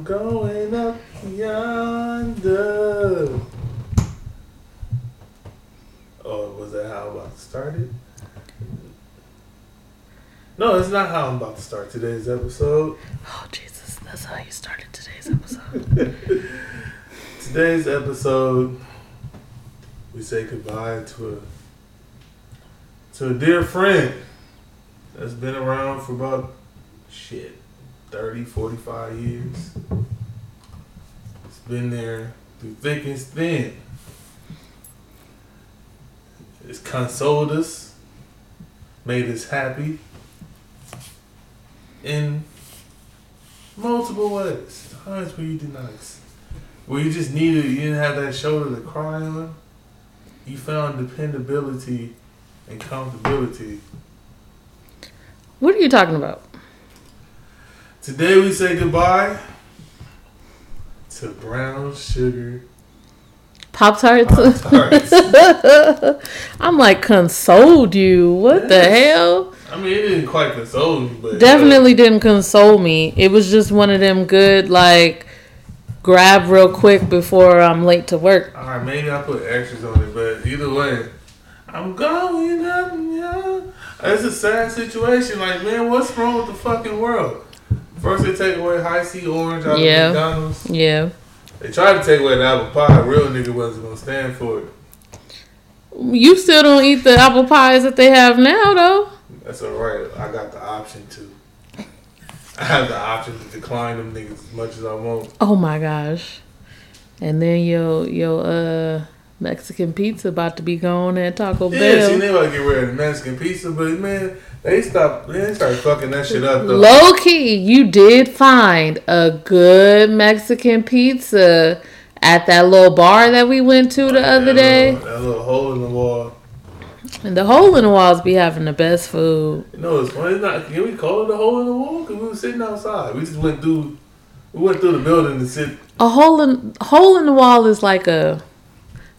I'm going up yonder. Oh, was that how I'm about to start it? No, it's not how I'm about to start today's episode. Oh Jesus, that's how you started today's episode. Today's episode, we say goodbye to a to a dear friend that's been around for about shit 30, 45 years. It's been there through thick and thin. It's consoled us, made us happy in multiple ways. Times where you did not where you just needed, you didn't have that shoulder to cry on. You found dependability and comfortability. what are you talking about? Today we say goodbye to brown sugar Pop tarts. I'm like consoled you. What the hell? I mean, it didn't quite console me, but uh, Definitely didn't console me. It was just one of them good like grab real quick before I'm late to work. All right, maybe I put extras on it, but either way, I'm going up. Yeah, it's a sad situation. Like, man, what's wrong with the fucking world? First, they take away Hi-C orange out Yeah. of McDonald's. Yeah. They tried to take away the apple pie. Real nigga wasn't gonna stand for it. You still don't eat the apple pies that they have now though. That's all right. I got the option to. I have the option to decline them niggas as much as I want. Oh my gosh. And then your your uh Mexican pizza about to be gone at Taco Yeah, Bell. see, they about to get rid of the Mexican pizza, but man, they stopped. They started fucking that shit up though. Low key, you did find a good Mexican pizza at that little bar that we went to the other day. little- that little hole in the wall. And the hole in the walls be having the best food. You know, it's funny. It's not. Can we call it a hole in the wall? Cause we were sitting outside. We just went through. We went through the building to sit. A hole in hole in the wall is like a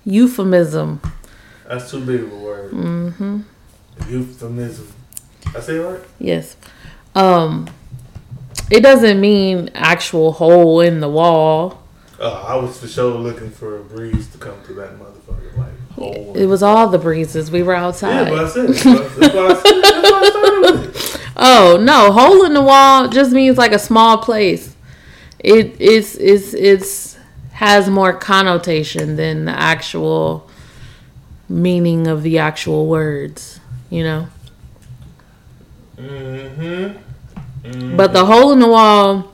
euphemism. That's too big of a word. Mm-hmm. Euphemism. I say it right? Yes. Um it doesn't mean actual hole in the wall. Uh, I was for sure looking for a breeze to come through that motherfucker like hole. It was all the breezes. We were yeah, outside. but I said. That's why I said- that's why I started with it. Oh no, hole in the wall just means like a small place. It it's it's it's has more connotation than the actual meaning of the actual words, you know. Mm-hmm. But the hole in the wall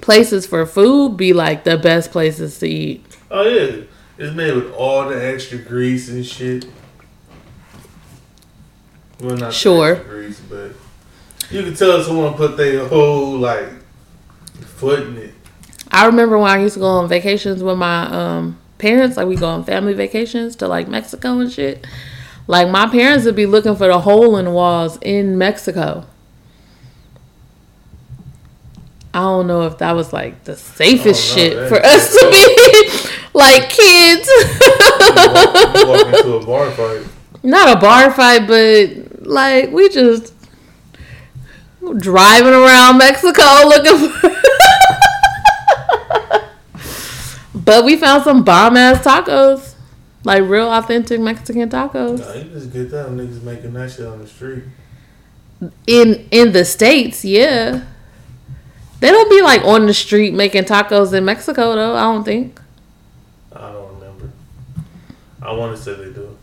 places for food be like the best places to eat. Oh yeah, it's made with all the extra grease and shit. Well, not the Sure. extra grease, but you can tell someone put their whole like foot in it. I remember when I used to go on vacations with my um parents, like we go on family vacations to like Mexico and shit. Like my parents would be looking for the hole in the walls in Mexico. I don't know if that was like the safest Oh, shit for us to be like kids. You walk, you walk into a bar fight. Not a bar fight, but like we just driving around Mexico looking for. but we found some bomb ass tacos, like real authentic Mexican tacos Nah, you just get them niggas making that shit on the street. in in the states. Yeah, they don't be like on the street making tacos in Mexico though. I don't think. I don't remember. I want to say they do.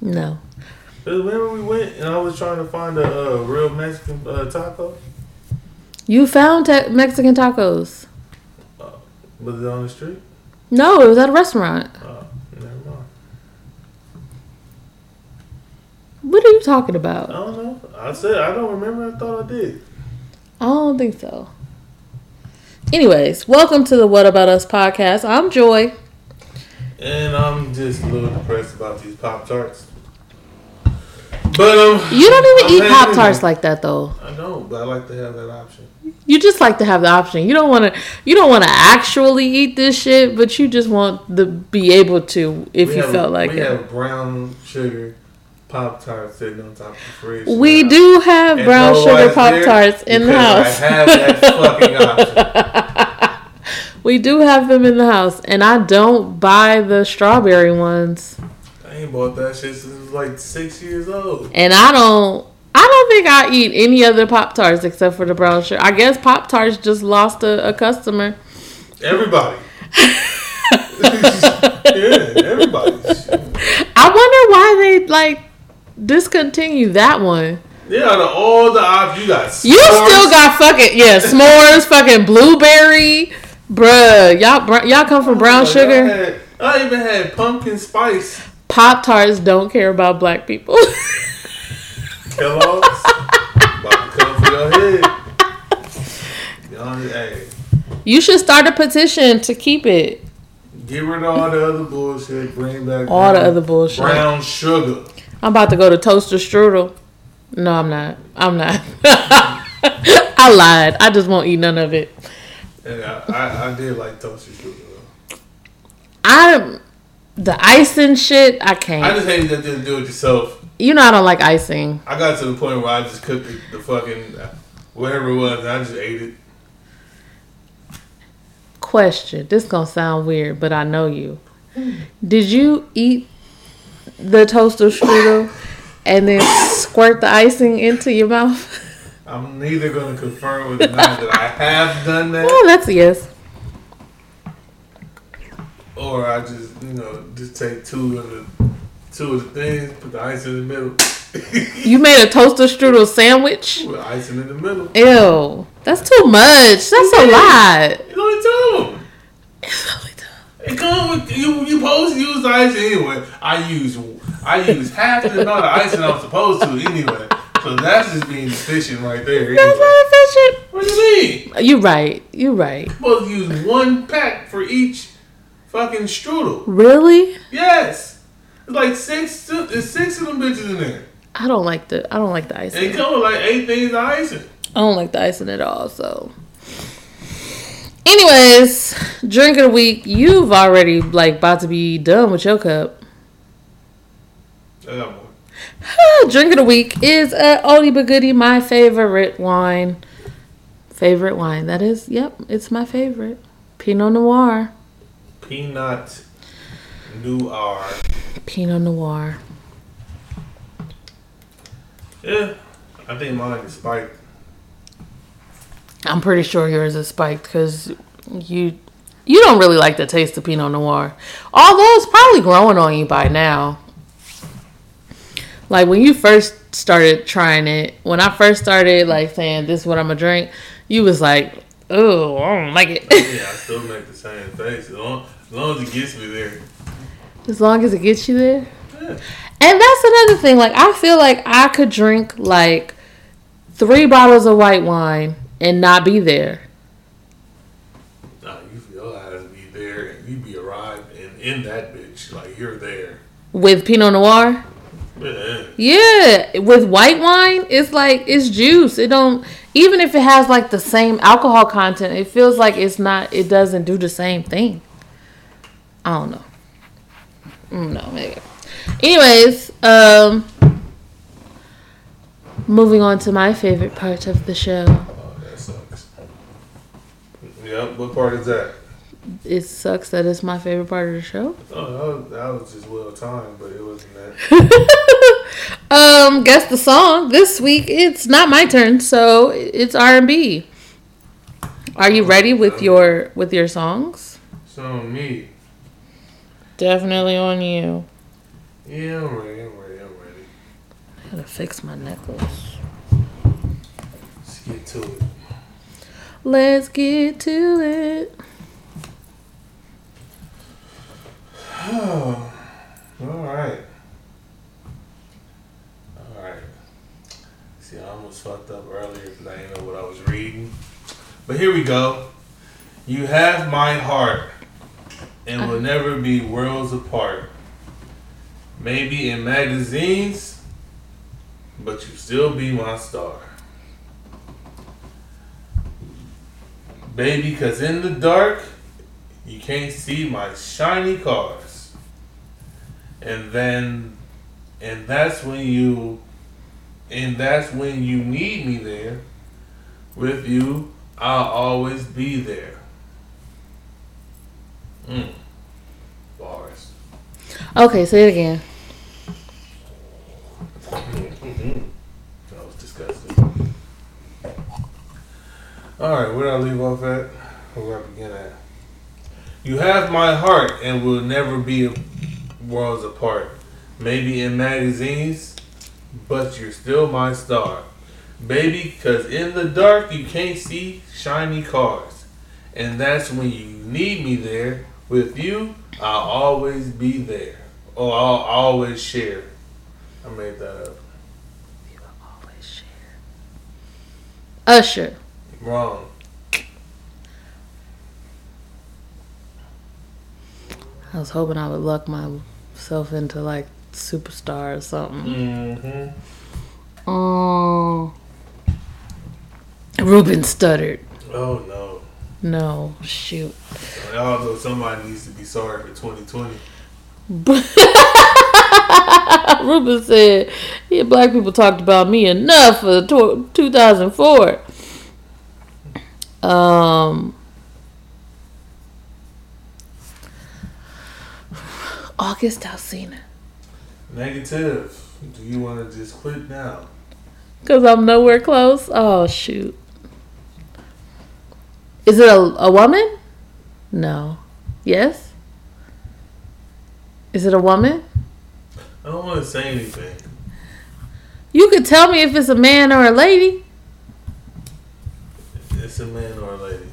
No. Remember we went and I was trying to find a uh, real Mexican uh, taco. You found ta- Mexican tacos? Was it on the street? No, it was at a restaurant. Oh, never mind. What are you talking about? I don't know. I said I don't remember. I thought I did. I don't think so. Anyways, welcome to the What About Us podcast. I'm Joy. And I'm just a little depressed about these Pop Tarts. But um, You don't even I'm eat Pop Tarts like that though. I know, but I like to have that option. You just like to have the option. You don't want to. You don't want to actually eat this shit, but you just want to be able to if We you felt like we it. have brown sugar Pop Tarts sitting on top of the fridge. We now. do have And brown sugar Pop? Tarts in the house. I have that fucking option. We do have them in the house, and I don't buy the strawberry ones. Ain't bought that shit since like six years old. And I don't. I don't think I eat any other Pop Tarts except for the brown sugar. I guess Pop Tarts just lost a, a customer. Everybody. yeah, everybody. I wonder why they like discontinue that one. Yeah, out of all the options, you got. You still got fucking yeah s'mores, fucking blueberry, bruh. Y'all y'all come from oh brown Like, I, sugar. I even had pumpkin spice Pop Tarts don't care about black people. Kellogg's. about to come for your head. Y'all, hey, you should start a petition to keep it. get rid of all the other bullshit. Bring back All the other bullshit. Brown sugar. I'm about to go to Toaster Strudel. No, I'm not. I'm not. I lied. I just won't eat none of it. I, I, I did like sugar. though. I the icing shit. I can't. I just hated that didn't do it yourself. you know I don't like icing. I got to the point where I just cooked the, the fucking whatever it was, and I just ate it. Question. This gonna sound weird, but I know you. Did you eat the toaster strudel and then squirt the icing into your mouth? I'm neither going to confirm or deny that I have done that, Oh, that's a yes. Or I just you know just take two of the two of the things, put the ice in the middle, You made a toaster strudel sandwich. put icing in the middle. Ew, that's too much. That's a lot. It's only two of them. It come with you. You supposed to use the ice anyway. I use I use half the amount of icing I'm supposed to anyway. So that's just being efficient right there. That's Anyway. not efficient. What do you mean? You're right. You're right. supposed to use one pack for each fucking strudel. Really? Yes. It's like six it's six of them bitches in there. I don't like the I don't like the icing. it come with like eight things of icing. I don't like the icing at all. So, anyways, drink of the week. You've already like about to be done with your cup. I got more. drink of the week is uh, oldie but goodie, my favorite wine. Favorite wine. That is, yep, it's my favorite. Pinot Noir. Peanut noir. Pinot Noir. Yeah. I think mine is spiked. I'm pretty sure yours is spiked because you you don't really like the taste of Pinot Noir, although it's probably growing on you by now. Like when you first started trying it, when I first started like saying this is what I'm gonna drink, you was like, "Oh, I don't like it." Yeah, I still make the same face. As long, as it gets me there. as long as it gets you there. Yeah. And that's another thing. Like I feel like I could drink like three bottles of white wine and not be there. Nah, you feel has to be there and you be arrived and in that bitch. Like you're there. With Pinot Noir, Yeah. yeah. With white wine, it's like it's juice. It don't even if it has like the same alcohol content, it feels like it's not. It doesn't do the same thing. I don't know. Mm, No, maybe. Anyways, um, moving on to my favorite part of the show. Oh, that sucks. Yep. What part is that? It sucks that it's my favorite part of the show. Oh, that was, that was just well timed, but it wasn't that. um, guess the song this week. It's not my turn, so it's R and B. Are you ready with your with your songs? So me. Definitely on you. Yeah, I'm ready. I'm ready. I'm ready. I gotta fix my necklace. Let's get to it. Let's get to it. Oh, all right. All right. See, I almost fucked up earlier because I didn't know what I was reading. But here we go. You have my heart and will never be worlds apart. Maybe in magazines, but you still be my star. Baby, cause in the dark, you can't see my shiny cars. And then And that's when you and that's when you need me there. With you, I'll always be there. Mm. Bars. Okay, say it again. That was disgusting. Alright, where did I leave off at? Where I begin at? You have my heart and will never be worlds apart. Maybe in magazines, but you're still my star. Baby, cause in the dark you can't see shiny cars. And that's when you need me there. With you, I'll always be there. Or I'll always share. I made that up. You will always share. Usher. Wrong. I was hoping I would luck myself into like superstar or something. Mm-hmm. Oh. Ruben Studdard. Oh no. No, shoot. Although somebody needs to be sorry for 2020. Ruben said, yeah, black people talked about me enough for tw 2004. Um, August Alsina. Negative. Do you want to just quit now? Because I'm nowhere close. Oh, shoot. Is it a, a woman? No. Yes? Is it a woman? I don't want to say anything. You could tell me if it's a man or a lady. It's a man or a lady.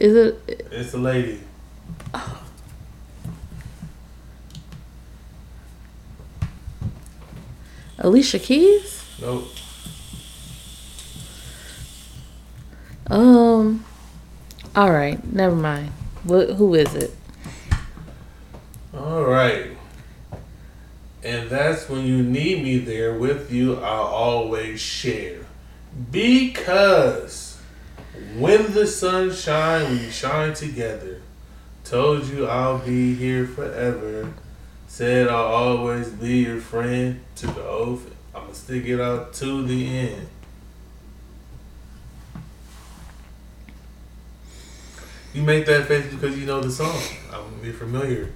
Is it? It's a lady. Alicia Keys? Nope. Um. All right, never mind. What? Who is it? All right. And that's when you need me there with you, I'll always share. Because when the sun shines, we shine together. Told you I'll be here forever. Said I'll always be your friend. Took the oath. I'ma stick it out to the end. You make that face because you know the song. I'm be familiar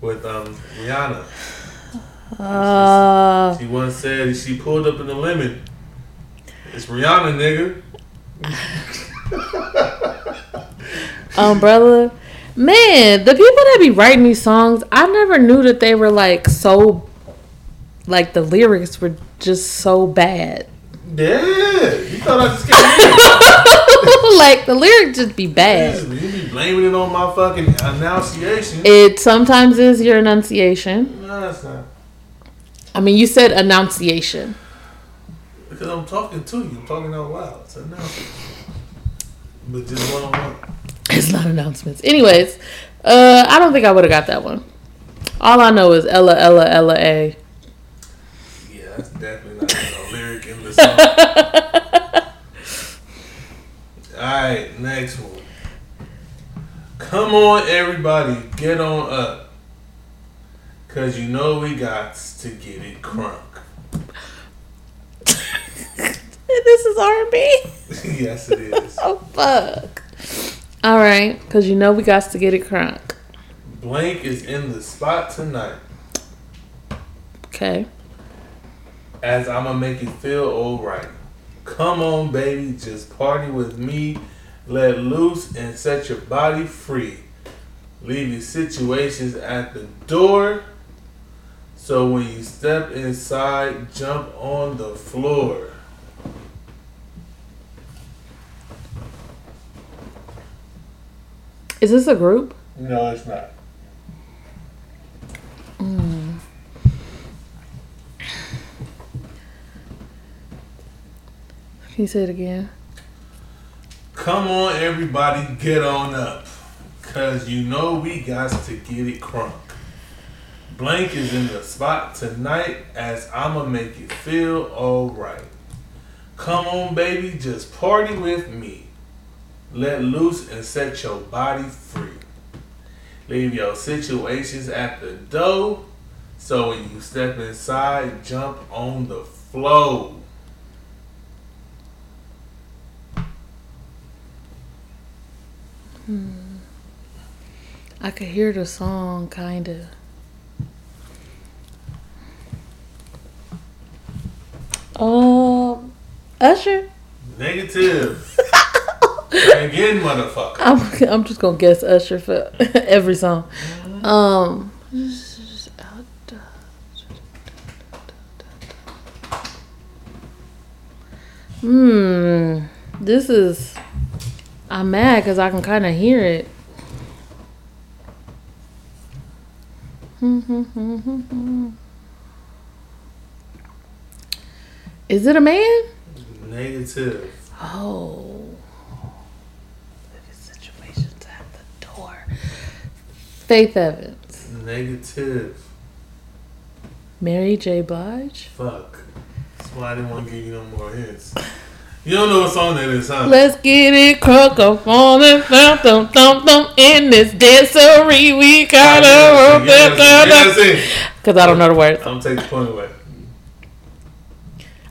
with um Rihanna. Uh, She once said she pulled up in the lemon. It's Rihanna, nigga. Umbrella. Man, the people that be writing these songs, I never knew that they were like so, like the lyrics were just so bad. Yeah, you thought I just came like the lyrics just be bad. In. You be blaming it on my fucking enunciation. It sometimes is your enunciation. No, that's not. I mean, you said enunciation. Because I'm talking to you. I'm talking out loud. It's. But just one on one. It's not announcements. Anyways, uh, I don't think I would have got that one. All I know is Ella, Ella, Ella, A. Yeah, that's definitely not a lyric in the song. Alright, next one. Come on, everybody, get on up. Cause you know we got to get it crunk. this is R&B. yes, it is. Oh fuck. All right, cause you know we got to get it crunk. Blank is in the spot tonight. Okay. As I'ma make it feel alright. Come on, baby, just party with me. Let loose and set your body free. Leave your situations at the door. So when you step inside, jump on the floor. Is this a group? No, it's not. Hmm. Can you say it again? Come on, everybody, get on up. Cause you know we got to get it crunk. Blank is in the spot tonight as I'ma make you feel alright. Come on, baby, just party with me. Let loose and set your body free. Leave your situations at the door. So when you step inside, jump on the flow. I could hear the song, kind of. Um, Usher. Negative. Again, motherfucker. I'm I'm just gonna guess Usher for every song. Um. Hmm. This is. I'm mad because I can kind of hear it. Is it a man? Negative. Oh. Living situations at the door. Faith Evans. Negative. Mary J. Blige. Fuck. That's why I didn't want to give you no more hints. You don't know what song that is, huh? Let's get it crunk up on it. Thump, thump, thump, thump. In this dancery, we gotta Yes, Because I don't know the words. I'm take the point away.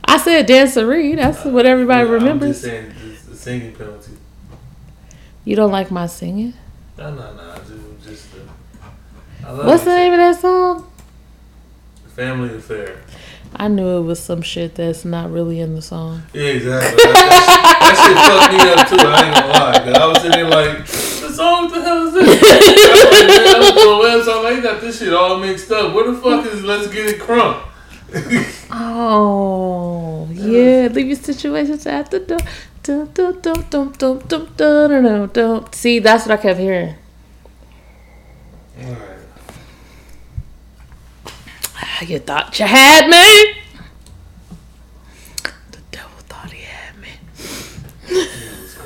I said dancery. That's what everybody I'm remembers. just saying singing penalty. You don't like my singing? No, no, no. Just, just uh, I love What's the name of that song? Family affair. I knew it was some shit that's not really in the song. Yeah, exactly. That, that, shit, that shit fucked me up too. I ain't gonna lie. 'cause I was sitting there like, the song, what the hell is this? I was like, man, I was going, well, so I got this shit all mixed up. Where the fuck is Let's Get It Crunk? Oh, yeah. Leave your situations at the door. Dum, dum, dum, dum, dum, dum, dum, dum, dum, dum. See, that's what I kept hearing. Alright. You thought you had me? The devil thought he had me. Jesus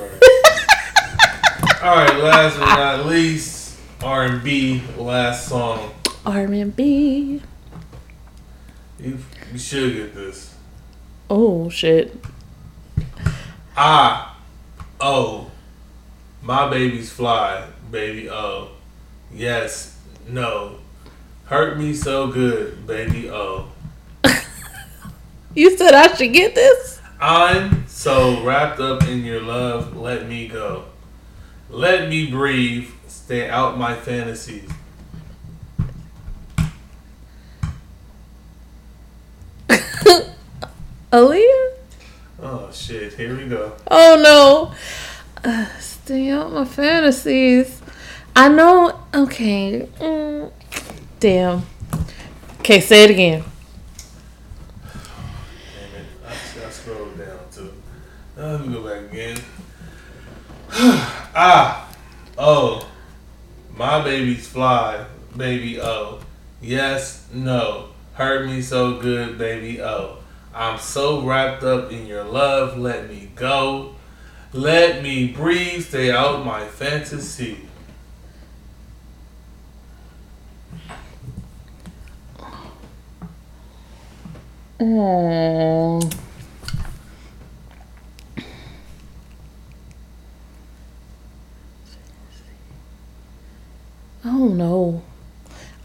Alright, last but not least, R&B, last song. R&B. You, you should get this. Oh, shit. I, oh, my baby's fly, baby, oh. Yes, no. Hurt me so good, baby, oh. You said I should get this? I'm so wrapped up in your love, let me go. Let me breathe, stay out my fantasies. Aaliyah? Oh shit, here we go. Oh, no. Uh, stay out my fantasies. I know. Okay. Mm, damn. Okay, say it again. Uh, let me go back again. ah, oh, my baby's fly, baby, oh. Yes, no, hurt me so good, baby, oh. I'm so wrapped up in your love, let me go. Let me breathe, stay out my fantasy. Oh. I don't know.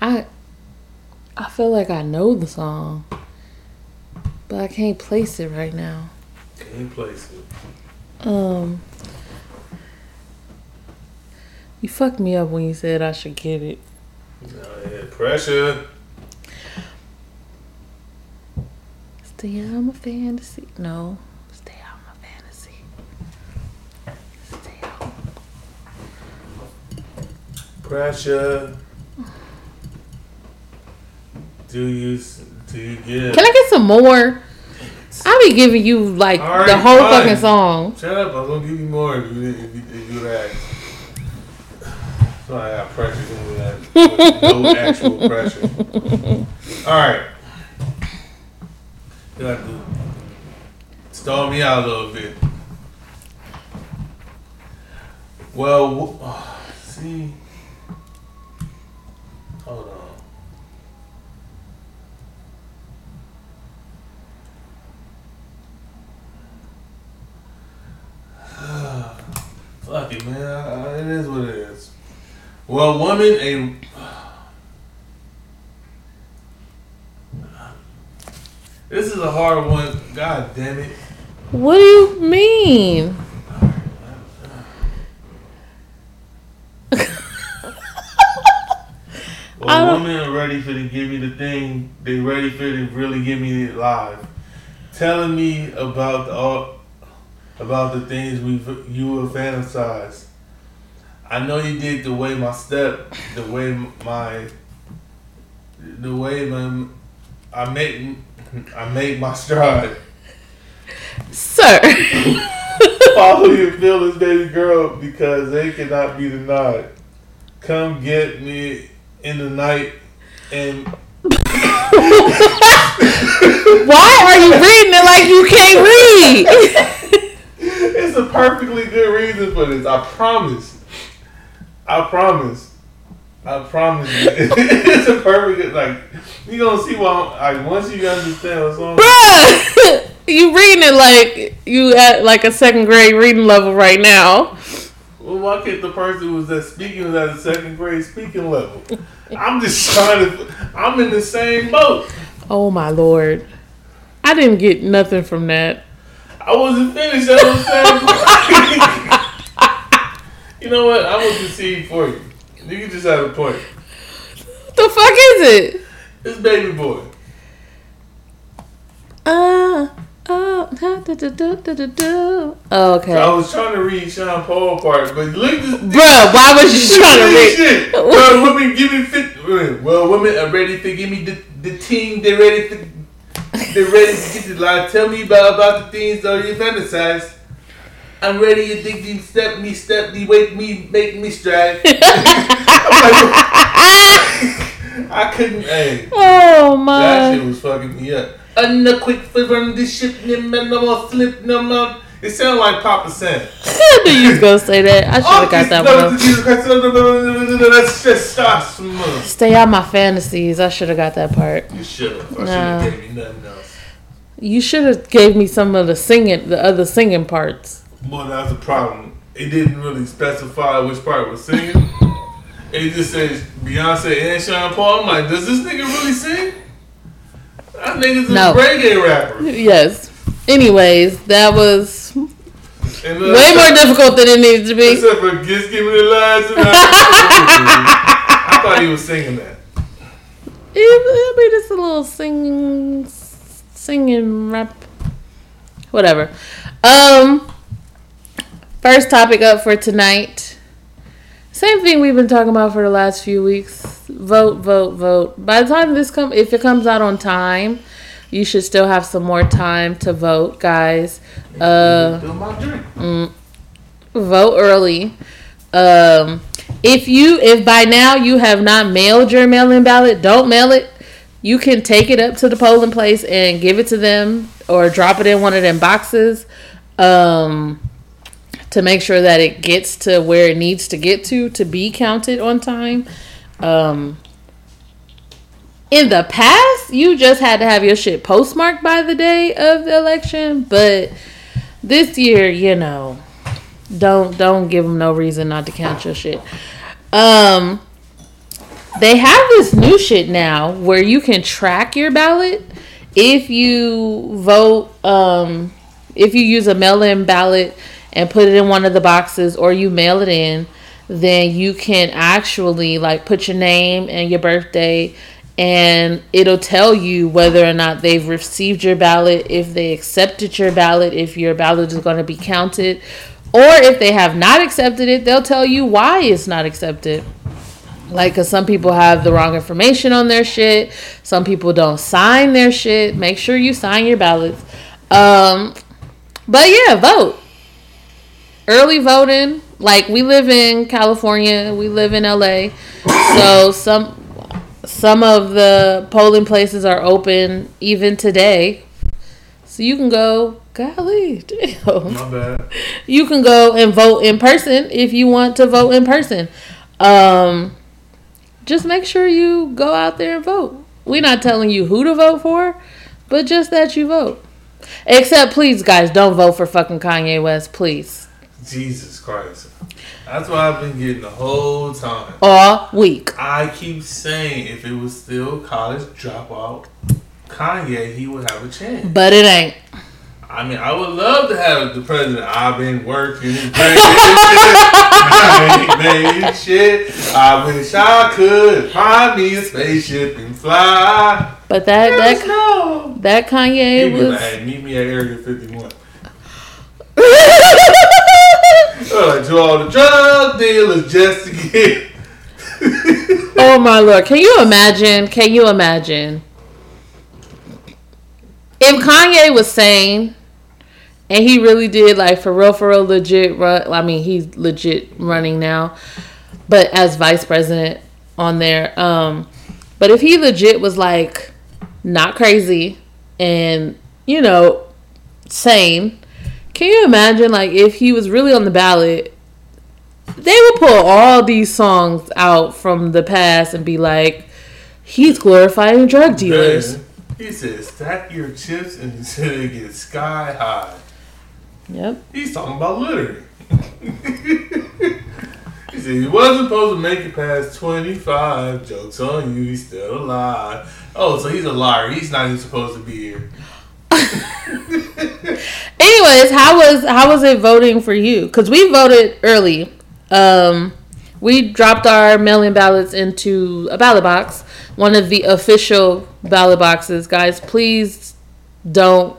I I feel like I know the song, but I can't place it right now. Can you place it? Um, you fucked me up when you said I should get it. Yeah, pressure. Stay out my fantasy. No, stay out my fantasy. Stay out. Pressure. Do you do you get? Can I get some more? I'll be giving you like right, the whole fine. fucking song. Shut up! I'm gonna give you more if you if you, if you ask. So I got pressure. No actual pressure. All right. You got to stall me out a little bit. Well, oh, see. Hold on. Fuck it, man. I, I, it is what it is. Well, woman, a a hard one. God damn it. What do you mean? Well, I don't- women are ready for to give me the thing. They ready for to really give me it live. Telling me about the all, about the things we you will fantasized. I know you did the way my step, the way my, the way my, I make, I made my stride. Sir. Follow your feelings, baby girl, because they cannot be denied. Come get me in the night and Why are you reading it like you can't read? it's a perfectly good reason for this. I promise. I promise. I promise you. it's a perfect like you gonna see why like once you understand what's on Bruh, you reading it like you at like a second grade reading level right now. well why can't the person who was at speaking was at a second grade speaking level? I'm just trying to I'm in the same boat. Oh my lord. I didn't get nothing from that. I wasn't finished, that's what I'm saying. you know what? I will concede for you. You can just had a point. What the fuck is it? It's baby boy. Uh, oh, da, da, da, da, da, da, da. Oh, okay. I was trying to read Sean Paul part, but look this. Bruh, why was you trying to read? Shit. Well, women give me fit. Well, women are ready to give me the, the team. They're ready to. They're ready to get the line. Tell me about, about the things that you fantasize. I'm ready to dig me, step me, step me, wake me, make me stride. I couldn't. Hey, Oh my! that my. shit was fucking me up. And the quick for run this ship, and no more slip, no more. It sounded like Papa San. I knew you was gonna say that. I should have got that one. Let's just start some. Stay out my fantasies. I should have got that part. You should have. I should have gave me nothing else. You should have gave me some of the singing, the other singing parts. Well, that's the problem. It didn't really specify which part was singing. it just says Beyonce and Sean Paul. I'm like, does this nigga really sing? That nigga's a No. reggae rapper. Yes. Anyways, that was uh, way more difficult than it needed to be. Except for just give me the lines. I, I thought he was singing that. It'll be just a little singing, singing rap, whatever. Um, first topic up for tonight. Same thing we've been talking about for the last few weeks. Vote, vote, vote. By the time this come, if it comes out on time, you should still have some more time to vote, guys. Uh, Fill vote early. Um, if you if by now you have not mailed your mail-in ballot, don't mail it. You can take it up to the polling place and give it to them, or drop it in one of them boxes, um, to make sure that it gets to where it needs to get to to be counted on time. Um, in the past, you just had to have your shit postmarked by the day of the election, but this year, you know, don't don't give them no reason not to count your shit. Um, they have this new shit now where you can track your ballot if you vote. Um, if you use a mail-in ballot and put it in one of the boxes, or you mail it in, then you can actually like put your name and your birthday and it'll tell you whether or not they've received your ballot, if they accepted your ballot, if your ballot is going to be counted, or if they have not accepted it, they'll tell you why it's not accepted. Like, because some people have the wrong information on their shit, some people don't sign their shit. Make sure you sign your ballots. Um, but yeah, vote. Early voting. Like, we live in California, we live in LA. So, some some of the polling places are open even today. So you can go, golly, damn. My bad. You can go and vote in person if you want to vote in person. Um, just make sure you go out there and vote. We're not telling you who to vote for, but just that you vote. Except, please, guys, don't vote for fucking Kanye West, please. Jesus Christ. That's what I've been getting the whole time. All week. I keep saying if it was still college dropout, Kanye, he would have a chance. But it ain't. I mean, I would love to have the president. I've been working, I ain't made shit. I wish I could find me a spaceship and fly. But that that no. that Kanye was. like, meet me at Area 51. Uh, to all the drug dealers just to get. oh my lord! Can you imagine? Can you imagine if Kanye was sane and he really did like for real, for real, legit run? I mean, he's legit running now, but as vice president on there. Um, but if he legit was like not crazy and you know sane, can you imagine like if he was really on the ballot? They would pull all these songs out from the past and be like, he's glorifying drug dealers. Man, he said, stack your chips and said it get sky high. Yep. He's talking about littering. he said he wasn't supposed to make it past 25. Joke's on you, he's still alive. Oh, so he's a liar. He's not even supposed to be here. Anyways, how was how was it voting for you? Because we voted early. Um, we dropped our mail-in ballots into a ballot box, one of the official ballot boxes. Guys, please don't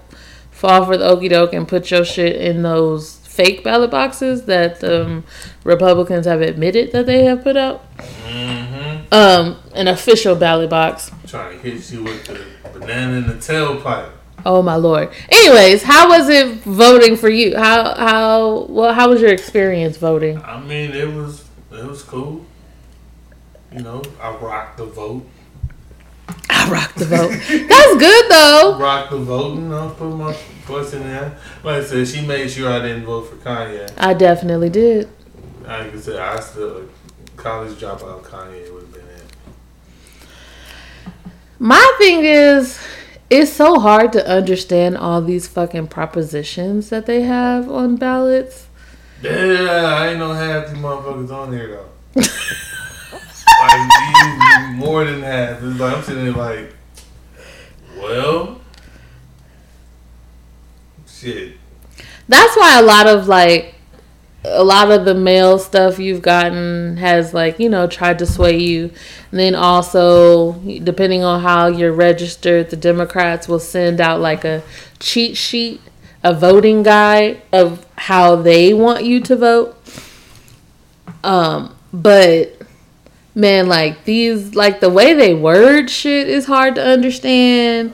fall for the okey doke and put your shit in those fake ballot boxes that um, Republicans have admitted that they have put out. Mm-hmm. Um, an official ballot box. Trying to hit you with the banana in the tailpipe. Oh my lord. Anyways, how was it voting for you? How how well how was your experience voting? I mean, it was it was cool. You know, I rocked the vote. I rocked the vote. That's good though. Rocked the vote, you know, put my voice in there. Like I said, she made sure I didn't vote for Kanye. I definitely did. Like I said, I still college dropout Kanye would have been it. My thing is it's so hard to understand all these fucking propositions that they have on ballots. Yeah, I ain't know half these motherfuckers on here though. like these more than half. It's like I'm sitting there like, well, shit. That's why a lot of like a lot of the mail stuff you've gotten has like you know tried to sway you. And then also depending on how you're registered the democrats will send out like a cheat sheet a voting guide of how they want you to vote. Um but man like these like the way they word shit is hard to understand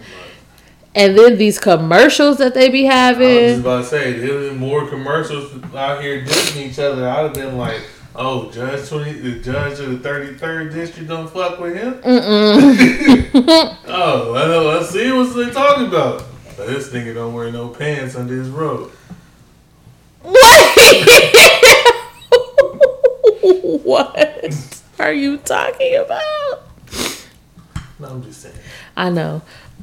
and then these commercials that they be having. I was just about to say, there more commercials out here dissing each other. I'd have been like, oh, Judge 20, the judge of the 33rd district don't fuck with him? Mm-mm. Oh, well, let's see what they talking about. But this nigga don't wear no pants under his robe. what? what are you talking about? No, I'm just saying. I know.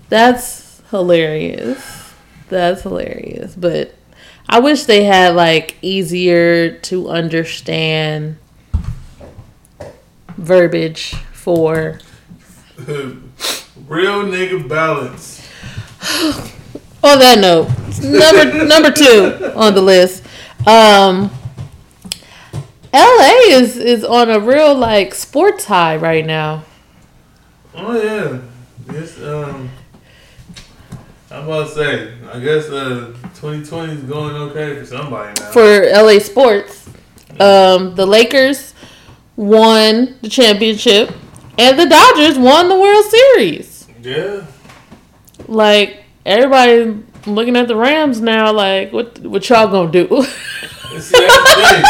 That's hilarious. That's hilarious. But I wish they had like easier to understand verbiage for Real nigga balance. on that note, number number two on the list. Um LA is is on a real like sports high right now. Oh yeah, this um, I'm about to say. I guess uh, 2020 is going okay for somebody now. For LA sports. Um the Lakers won the championship and the Dodgers won the World Series. yeah, Like everybody looking at the Rams now like what what y'all gonna do? See that's the thing.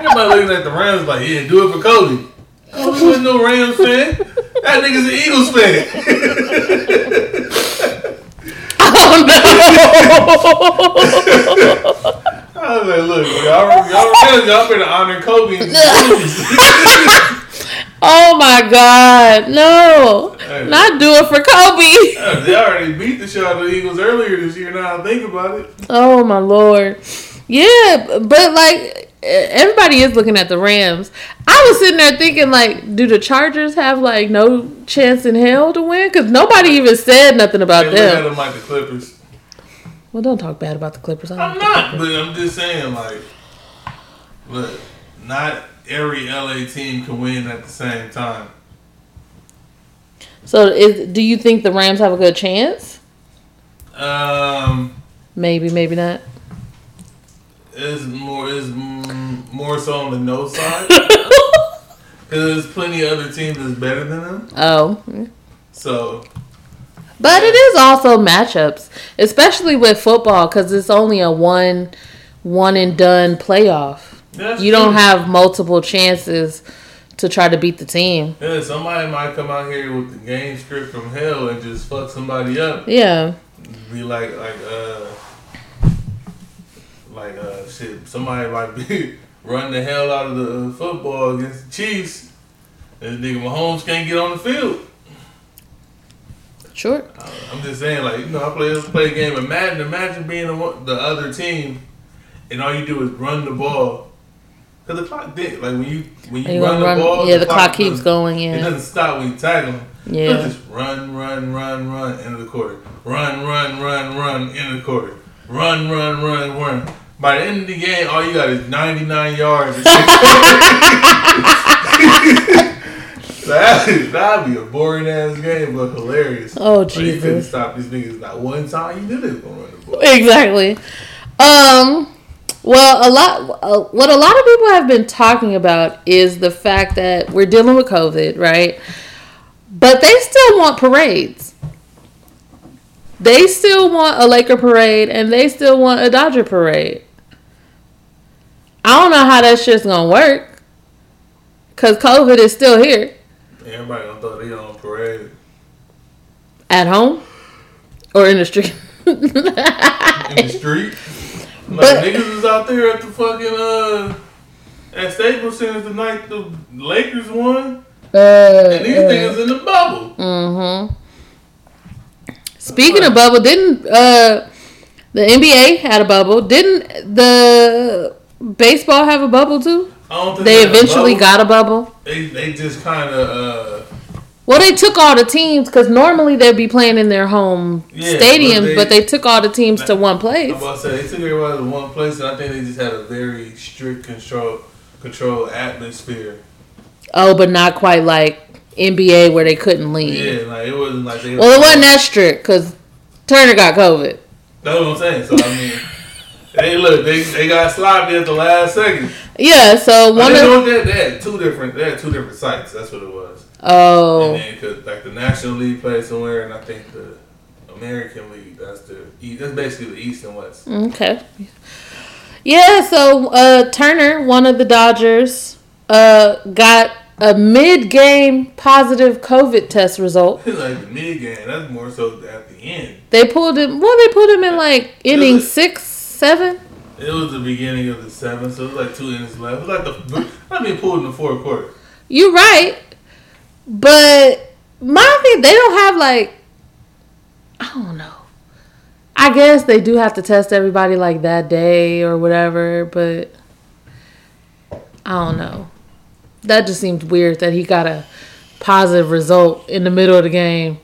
Everybody looking at the Rams like, yeah, do it for Kobe. Oh, he wasn't no Rams fan. That nigga's an Eagles fan. oh no! I was like, look, y'all, y'all y'all better honor Kobe. Oh my God! No, not do it for Kobe. they already beat the the Eagles earlier this year. Now I think about it. Oh my lord! Yeah, but like everybody is looking at the Rams. I was sitting there thinking, like, do the Chargers have like no chance in hell to win? Because nobody even said nothing about They look at them. them like the Clippers. Well, don't talk bad about the Clippers. I I'm don't not, but I'm just saying, like, look, not every LA team can win at the same time. So, is, do you think the Rams have a good chance? Um, Maybe, maybe not. Is more is more so on the no side because there's plenty of other teams that's better than them. oh, So but it is also matchups, especially with football, because it's only a one, one and done playoff. that's You don't have multiple chances to try to beat the team. Yeah, somebody might come out here with the game script from hell and just fuck somebody up. Yeah. Be like, like, uh, like, uh, shit. Somebody might be run the hell out of the football against the Chiefs. And nigga Mahomes can't get on the field. Sure. Uh, I'm just saying, like, you know, I play play a game Madden. Imagine being the, the other team, and all you do is run the ball. Cause the clock did like when you when you You run gonna the ball, yeah, the clock keeps going. Yeah. It doesn't stop when you tackle them. Yeah. Just run, run, run, run, end of the quarter. Run, run, run, run, end of the quarter. Run, run, run, run. By the end of the game, all you got is 99 yards. and six that, that'd be a boring ass game, but hilarious. Oh, Like, you couldn't stop these niggas not one time. You knew they was gonna run the ball. Exactly. Um. Well, a lot. Uh, what a lot of people have been talking about is the fact that we're dealing with COVID, right? But they still want parades. They still want a Laker parade, and they still want a Dodger parade. I don't know how that shit's gonna work, cause COVID is still here Everybody gonna throw their own parade at home or in the street. in the street. Like But- niggas is out there at the fucking uh at Staples Center the night the Lakers won, and these niggas in the bubble. Mm-hmm. Speaking of bubble, didn't uh the NBA had a bubble? Didn't the baseball have a bubble too? I don't think They a eventually bubble. got a bubble. They they just kind of uh Well, they took all the teams because normally they'd be playing in their home Yeah, stadiums, but but they- they, took all the teams to one place. I'm about to say they took everybody to one place, and I think they just had a very strict control control atmosphere. Oh, but not quite like NBA where they couldn't leave. Yeah, like it wasn't like they. Well, it wasn't that strict because Turner got COVID. That's what I'm saying. So I mean, hey, look, they they got sloppy at the last second. Yeah, so One they, of that they had two different they had two different sites. That's what it was. oh And then cause like the National League played somewhere, and I think the American League. That's the that's basically the East and West. Okay. Yeah, so uh, Turner, one of the Dodgers, uh, got a mid-game positive COVID test result. Like mid game. That's more so at the end. They pulled him. Well, they pulled him in like inning six, seven. It was the beginning of the seventh, so it was like two innings left. It was like the I mean pulled in the fourth quarter. You're right, but my thing, they don't have like, I don't know. I guess they do have to test everybody like that day or whatever, but I don't know. That just seemed weird that he got a positive result in the middle of the game.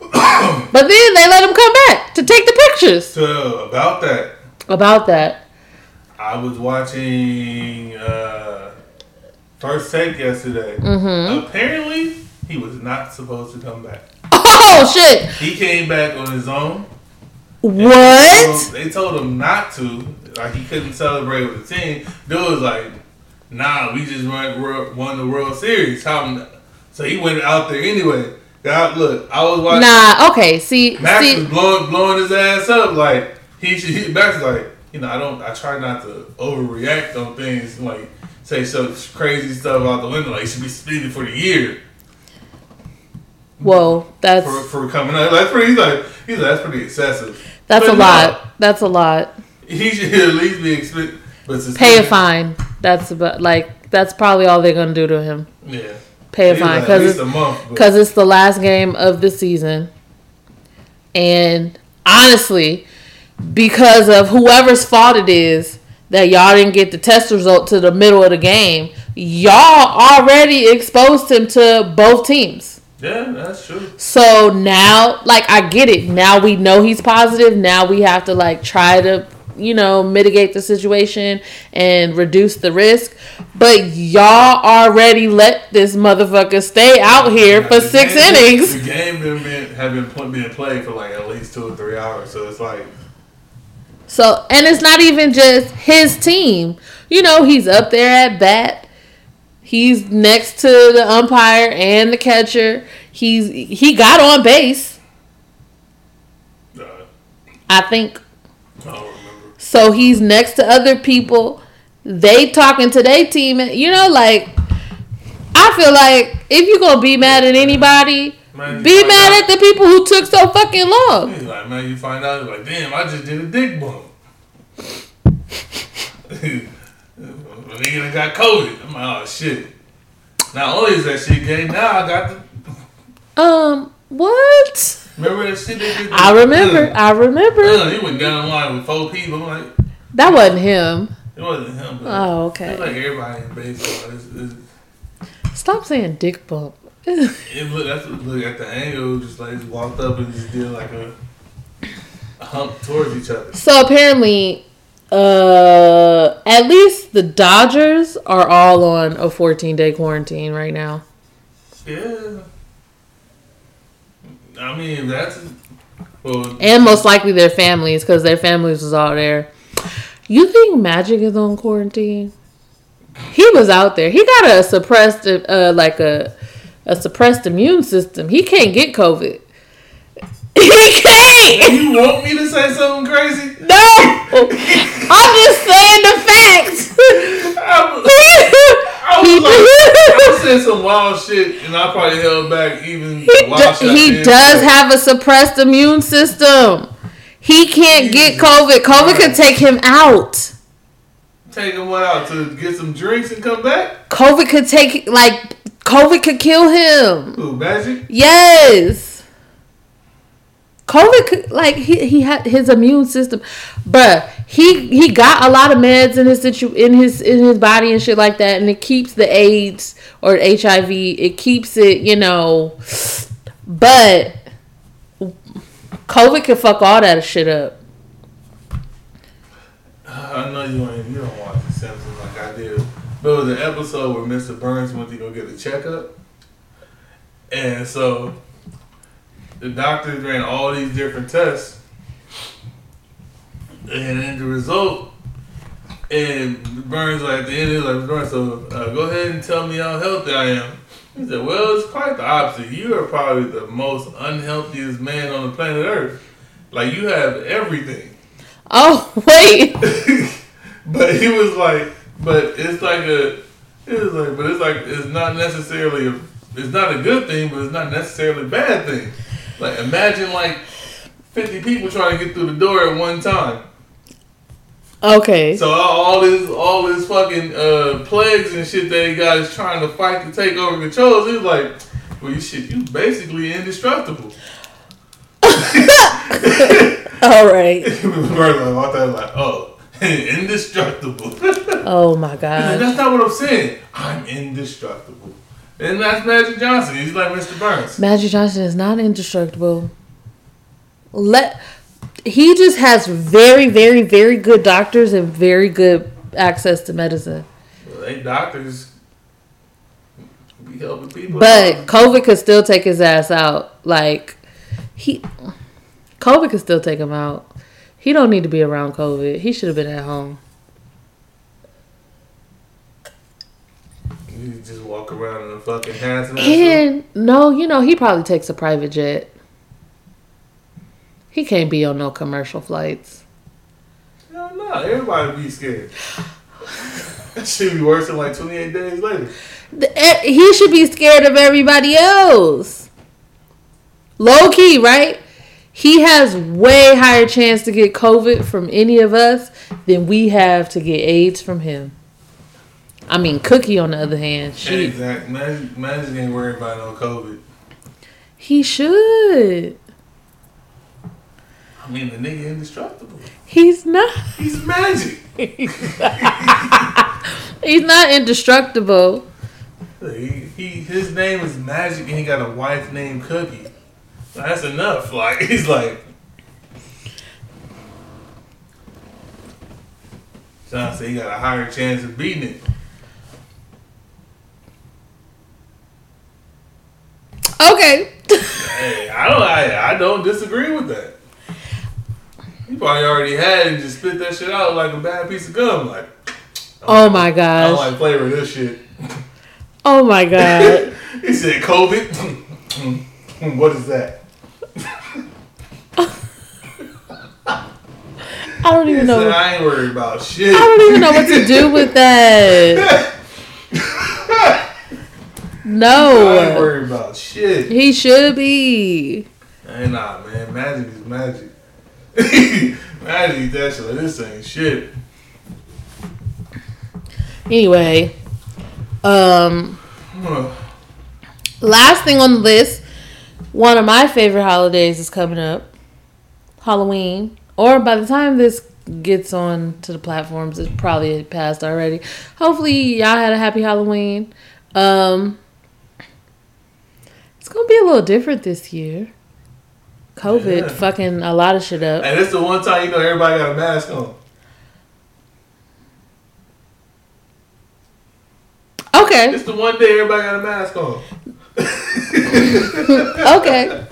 but then they let him come back to take the pictures So about that, about that. I was watching uh, First Take yesterday. Mm-hmm. Apparently, he was not supposed to come back. Oh shit! He came back on his own. What? They told him not to. Like he couldn't celebrate with the team. Dude was like, "Nah, we just run, won the World Series." How? So he went out there anyway. God, look, I was watching. Nah. Okay. See. Max see. was blowing blowing his ass up like he should. He, Max like, you know, I don't. I try not to overreact on things like say such crazy stuff out the window. Like he should be suspended for the year Whoa. That's. for, for coming out. That's pretty. He's like he's like, that's pretty excessive. That's But a lot. That's a lot. He should at least be expected. Pay a fine. That's about like that's probably all they're gonna do to him. Yeah. Pay a He was fine because but- because it's the last game of the season, and honestly, because of whoever's fault it is, that y'all didn't get the test result to the middle of the game, y'all already exposed him to both teams. Yeah, that's true. So now, like, I get it. Now we know he's positive. Now we have to, like, try to, you know, mitigate the situation and reduce the risk. But y'all already let this motherfucker stay out here for The six game- innings. The game been, been have been being played for like at least two or three hours, so it's like So, and it's not even just his team. You know, he's up there at bat. He's next to the umpire and the catcher. He's he got on base. uh, I think remember. So he's next to other people. They talking to their team. You know, like I feel like if you gonna be mad at anybody, Man, be mad out- at the people who took so fucking long. He's like, man, you find out, like, damn, I just did a dick bump. nigga got COVID, I'm like, oh shit. Not only is that shit gay, now I got the. Um, what? Remember that shit they did? I remember. I remember. Uh, he went down line with four people. I'm like, That wasn't him. it wasn't him, but Oh, it's okay. like everybody in baseball. It's, it's, Stop saying dick bump. it look, that's what look at the angle, just like just walked up and just did like a, a hump towards each other. So apparently, uh, at least the Dodgers are all on a 14 day quarantine right now. Yeah. I mean, that's well. and most likely their families because their families was all there. You think Magic is on quarantine? He was out there. He got a suppressed, uh, like a a suppressed immune system. He can't get COVID. He can't. You want me to say something crazy? No, I'm just saying the facts. I was, He- like, I saying some wild shit, and I probably held back even He, he does have a suppressed immune system. He can't get Jesus COVID. COVID could take him out. Take him what out to get some drinks and come back. COVID could take like COVID could kill him. Ooh, magic. Yes. COVID like he, he had his immune system, but He he got a lot of meds in his situ in his in his body and shit like that, and it keeps the AIDS or HIV. It keeps it, you know. But COVID could fuck all that shit up. I know you ain't. You don't watch The Simpsons like I did. But it was an episode where Mr. Burns went to go get a checkup, and so the doctors ran all these different tests, and then the result. And Burns like at the end, he was like, Burns, so uh, go ahead and tell me how healthy I am. He said, Well, it's quite the opposite. You are probably the most unhealthiest man on the planet Earth. Like you have everything. Oh wait, but he was like, but it's like a, it was like, but it's like it's not necessarily a, it's not a good thing, but it's not necessarily a bad thing. Like imagine like fifty people trying to get through the door at one time. okay. So all, this, all this fucking uh, plagues and shit that he got is trying to fight to take over control. He was like, well, you shit, you basically indestructible. All right. I thought like, oh, indestructible. Oh my He's god. that's not what I'm saying. I'm indestructible. And that's Magic Johnson. He's like Mr. Burns. Magic Johnson is not indestructible. Let he just has very, very, very good doctors and very good access to medicine. Well, they doctors be helping people. But COVID could still take his ass out. Like he COVID could still take him out. He don't need to be around COVID. He should have been at home. You just walk around in a fucking hazmat. And no, you know, he probably takes a private jet. He can't be on no commercial flights. Hell no, everybody be scared. that should be worse than like 28 days later. The- eh, He should be scared of everybody else. Low key, right? He has way higher chance to get COVID from any of us than we have to get AIDS from him. I mean, Cookie, on the other hand, she Exactly. Magic, Magic ain't worried about no COVID. he should. I mean, the nigga indestructible. He's not. He's magic. He's not indestructible. He, he his name is Magic, and he got a wife named Cookie. That's enough. Like he's like. John said he got a higher chance of beating it. Okay. Hey, I don't. I, I don't disagree with that. You probably already had and just spit that shit out like a bad piece of gum. Like, Oh my god, I don't like flavor of this shit. Oh my god. he said, COVID. what is that? I don't He even said, know. I ain't worried about shit. I don't even know what to do with that. I ain't No. worried about shit. He should be. Hey, nah, man. Magic is magic. magic, that shit. This ain't shit. Anyway, um, Huh. last thing on the list, one of my favorite holidays is coming up, Halloween. Or by the time this gets on to the platforms, it's probably passed already. Hopefully, y'all had a happy Halloween. Um, it's gonna be a little different this year. COVID Yeah. fucking a lot of shit up. And it's the one time you know everybody got a mask on. Okay, It's the one day everybody got a mask on. okay.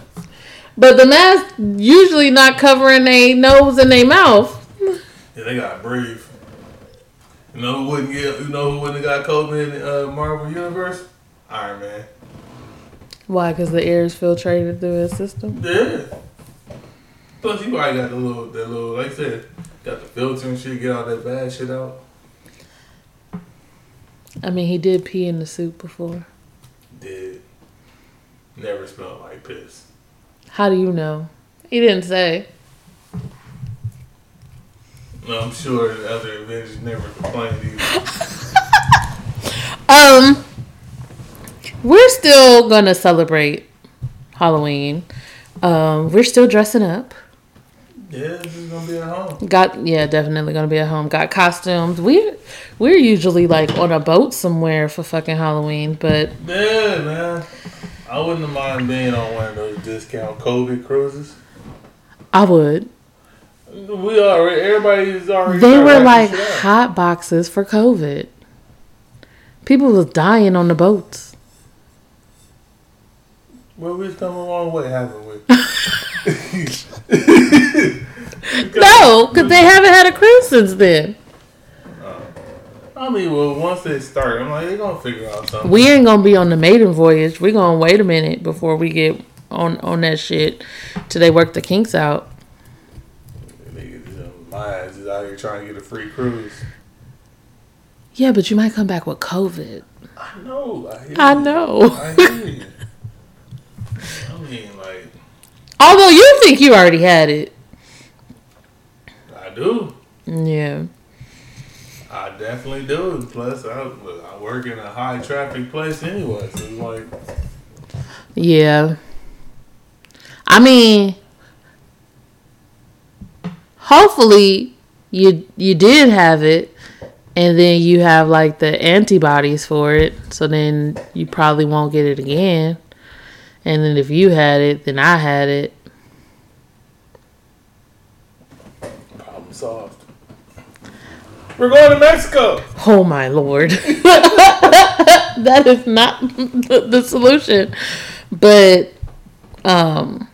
But the mask usually not covering their nose and their mouth. Yeah, they gotta breathe. You know who wouldn't get? You know who wouldn't have got COVID in uh, Marvel Universe? Iron Man. Why? Because the air is filtrated through his system. Yeah. Plus, you probably got the little, that little, like I said, got the filter and shit, get all that bad shit out. I mean, he did pee in the soup before. Did. Never smelled like piss. How do you know? He didn't say. No, I'm sure the other Avengers never complained either. Um, we're still gonna celebrate Halloween. Um, we're still dressing up. yeah, this is gonna be at home. Got yeah, definitely gonna be at home. Got costumes. We we're usually like on a boat somewhere for fucking Halloween, but Yeah, man. I wouldn't mind being on one of those discount COVID cruises. I would. We already, everybody's already. They were like hot boxes for COVID. People was dying on the boats. Well, we've come a long way, haven't we? No, because they haven't had a cruise since then. I mean, well, once they start, I'm like, they're gonna figure out something. We ain't gonna be on the maiden voyage. We're gonna wait a minute before we get on on that shit till they work the kinks out. Niggas, uh, my ass is out here trying to get a free cruise. Yeah, but you might come back with COVID. I know. I, hear I know. I hear you. I mean, like, Although you think you already had it. I do. Yeah. I definitely do. Plus, I, I work in a high traffic place anyway, so like, Yeah. I mean, hopefully you you did have it and then you have like the antibodies for it, so then you probably won't get it again. And then if you had it, then I had it. problem solved. We're going to Mexico. Oh my lord. that is not the, solution. But um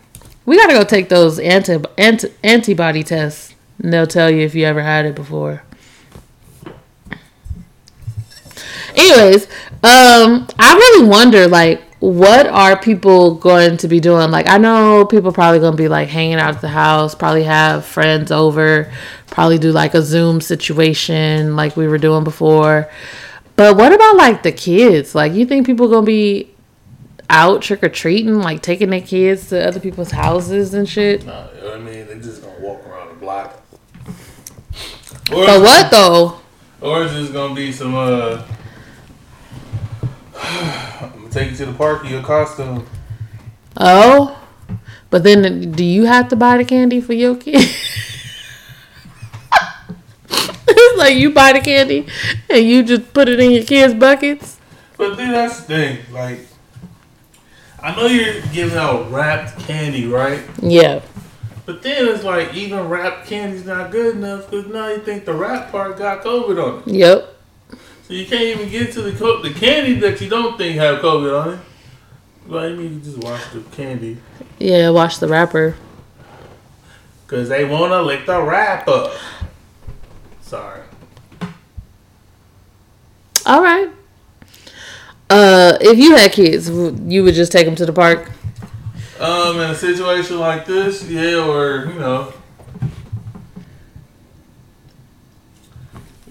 we got to go take those anti, anti antibody tests. And they'll tell you if you ever had it before. Anyways, um I really wonder like what are people going to be doing? Like I know people probably going to be like hanging out at the house, probably have friends over, probably do like a Zoom situation like we were doing before. But what about like the kids? Like you think people going to be out trick or treating, like taking their kids to other people's houses and shit? No, you know what I mean? They just gonna walk around the block. Or, But what though? Or it's just gonna be some, uh, I'm gonna take you to the park in your costume. Oh, But then, do you have to buy the candy for your kid? it's like you buy the candy and you just put it in your kids' buckets. But then that's the thing. Like, I know you're giving out wrapped candy, right? Yeah. But then it's like even wrapped candy's not good enough because now you think the wrap part got COVID on it. Yep. So you can't even get to the co- the candy that you don't think have COVID on it. Like, you mean you just wash the candy Yeah. Wash the wrapper. because they want to lick the wrapper. Sorry. All right. Uh, if you had kids, you would just take them to the park. Um, in a situation like this, yeah, or you know,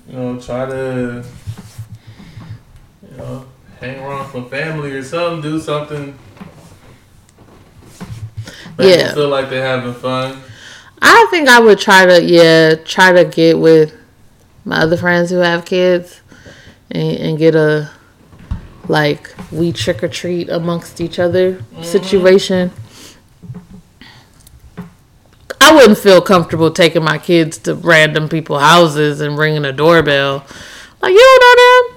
you know, try to, you know, hang around some family or something, do something. Make Yeah. feel like they're having fun. I think I would try to, yeah, try to get with my other friends who have kids and, and get a like we trick or treat amongst each other mm-hmm. situation. I wouldn't feel comfortable taking my kids to random people's houses and ringing a doorbell. Like you don't know them,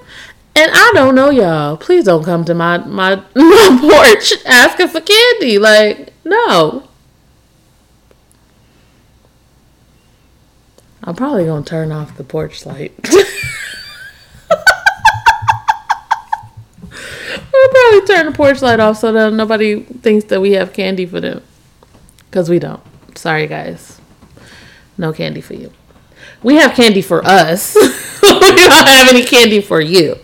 and I don't know y'all. Please don't come to my my, my porch asking for candy. Like no. I'm probably gonna turn off the porch light. I'll probably turn the porch light off so that nobody thinks that we have candy for them. Because we don't. Sorry, guys. No candy for you. We have candy for us. we don't have any candy for you.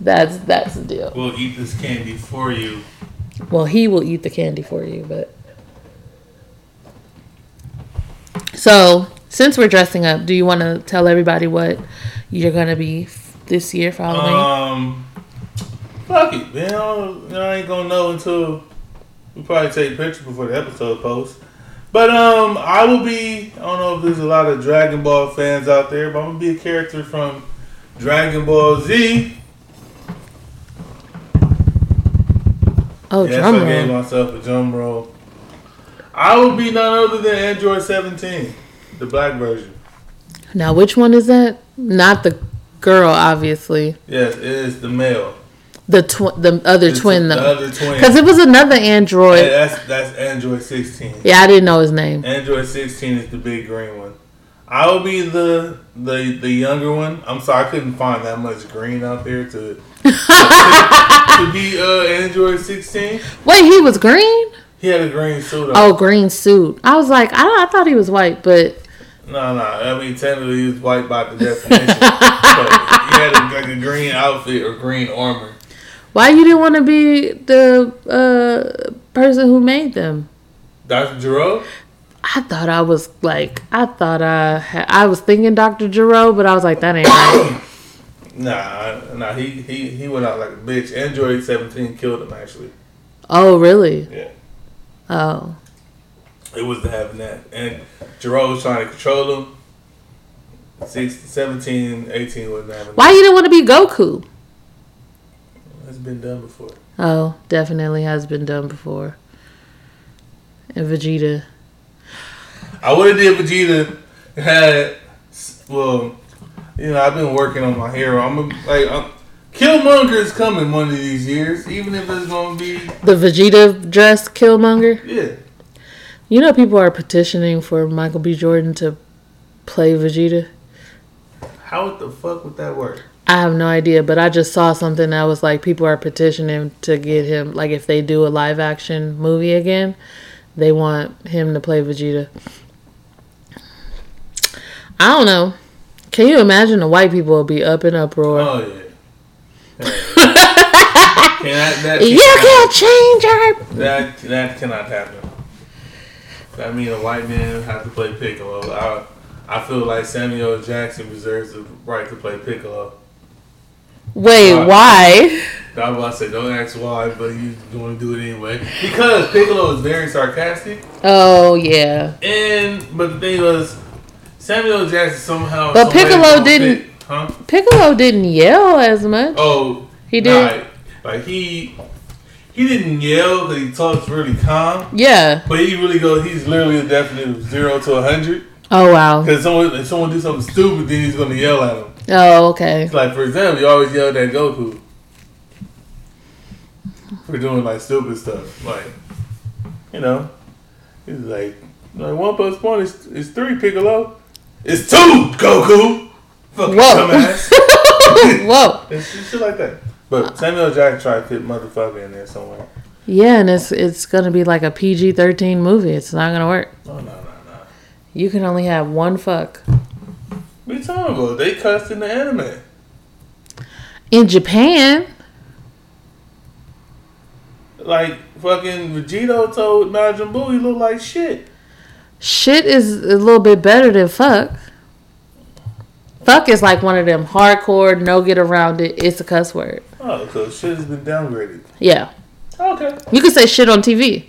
That's that's the deal. We'll eat this candy for you. Well, he will eat the candy for you, but so since we're dressing up, do you want to tell everybody what you're gonna be f- this year for Halloween? Um, fuck it, man. I, I ain't gonna know until we probably take pictures before the episode posts. But um, I will be. I don't know if there's a lot of Dragon Ball fans out there, but I'm gonna be a character from Dragon Ball Z. oh, yes, drum I gave roll. myself a drum roll. I will be none other than Android 17, the black version. Now, which one is that? Not the girl, obviously. Yes, it is the male. The tw- the other The twin tw- The other twin. because it was another android. Yeah, that's that's Android 16. Yeah, I didn't know his name. Android 16 is the big green one. I will be the the the younger one. I'm sorry, I couldn't find that much green out there to to be uh Android 16. Wait, he was green? He had a green suit on. Oh, green suit. I was like, I, I thought he was white, but No, no. I mean, technically, he was white by the definition. but he had a, like a green outfit or green armor. why you didn't want to be the uh, person who made them? Dr. Gero? I thought I was like, I thought I I was thinking Dr. Gero, but I was like, that ain't right. Nah, nah. He, he he went out like a bitch. Android 17 killed him, actually. oh, really? Yeah. Oh, It was to having that. And Gero was trying to control him. 16, 17, 18 wasn't having why you didn't want to be Goku? that. It's been done before. Oh, definitely has been done before. And Vegeta. I would have did Vegeta had well, you know, I've been working on my hero. I'm a, like I'm, Killmonger is coming one of these years, even if it's gonna be The Vegeta dress Killmonger. yeah. You know, people are petitioning for Michael B. Jordan to play Vegeta. How the fuck would that work? I have no idea, but I just saw something that was like people are petitioning to get him like if they do a live action movie again, they want him to play Vegeta. I don't know. Can you imagine the white people will be up in uproar? Oh yeah. Can that, that you can't change our That that cannot happen. That mean a white man have to play Piccolo. I I feel like Samuel Jackson reserves the right to play Piccolo. Wait, Why? why? I was about to say, don't ask why, but you want to do it anyway. Because Piccolo is very sarcastic, Oh yeah. and but the thing was, Samuel Jackson somehow. But Piccolo didn't- fit- huh? Piccolo didn't yell as much. Oh, He did. Nah, like he he didn't yell because he talks really calm, Yeah. but he really goes. He's literally a definite of zero to a hundred. Oh wow. Because someone if someone do something stupid, then he's gonna yell at him. Oh okay. It's like for example, you always yelled at Goku for doing like stupid stuff. Like, you know, he's like, like one plus one is, is three, Piccolo. It's two, Goku. Fucking Whoa. dumbass. Whoa. it's just shit like that. But Samuel Jackson tried to fit motherfucker in there somewhere. Yeah, and it's it's gonna be like a PG thirteen movie. It's not gonna work. No, no, no, no. You can only have one fuck. What you talking about? They cussed in the anime. In Japan, Like fucking Vegito told Majin Buu he looked like shit. Shit is a little bit better than fuck. Fuck is like one of them hardcore, no get around it. It's a cuss word. Oh, so shit has been downgraded. Yeah, Okay. you can say shit on TV.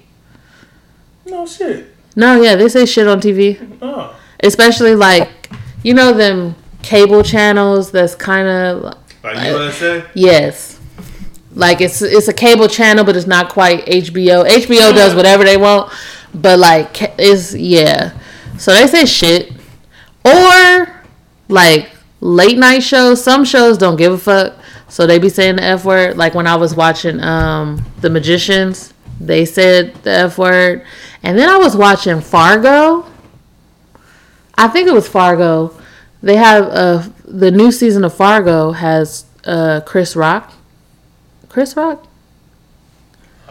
No shit. No, yeah, they say shit on TV, Oh. especially like you know them cable channels. That's kind of Like USA? Yes. Like it's it's a cable channel, but it's not quite HBO. HBO does whatever they want, but like it's yeah. So they say shit, or like late night shows. Some shows don't give a fuck, so they be saying the f word. Like when I was watching um The Magicians, they said the f word, and then I was watching Fargo. I think it was Fargo. They have uh the new season of Fargo has uh Chris Rock. Chris Rock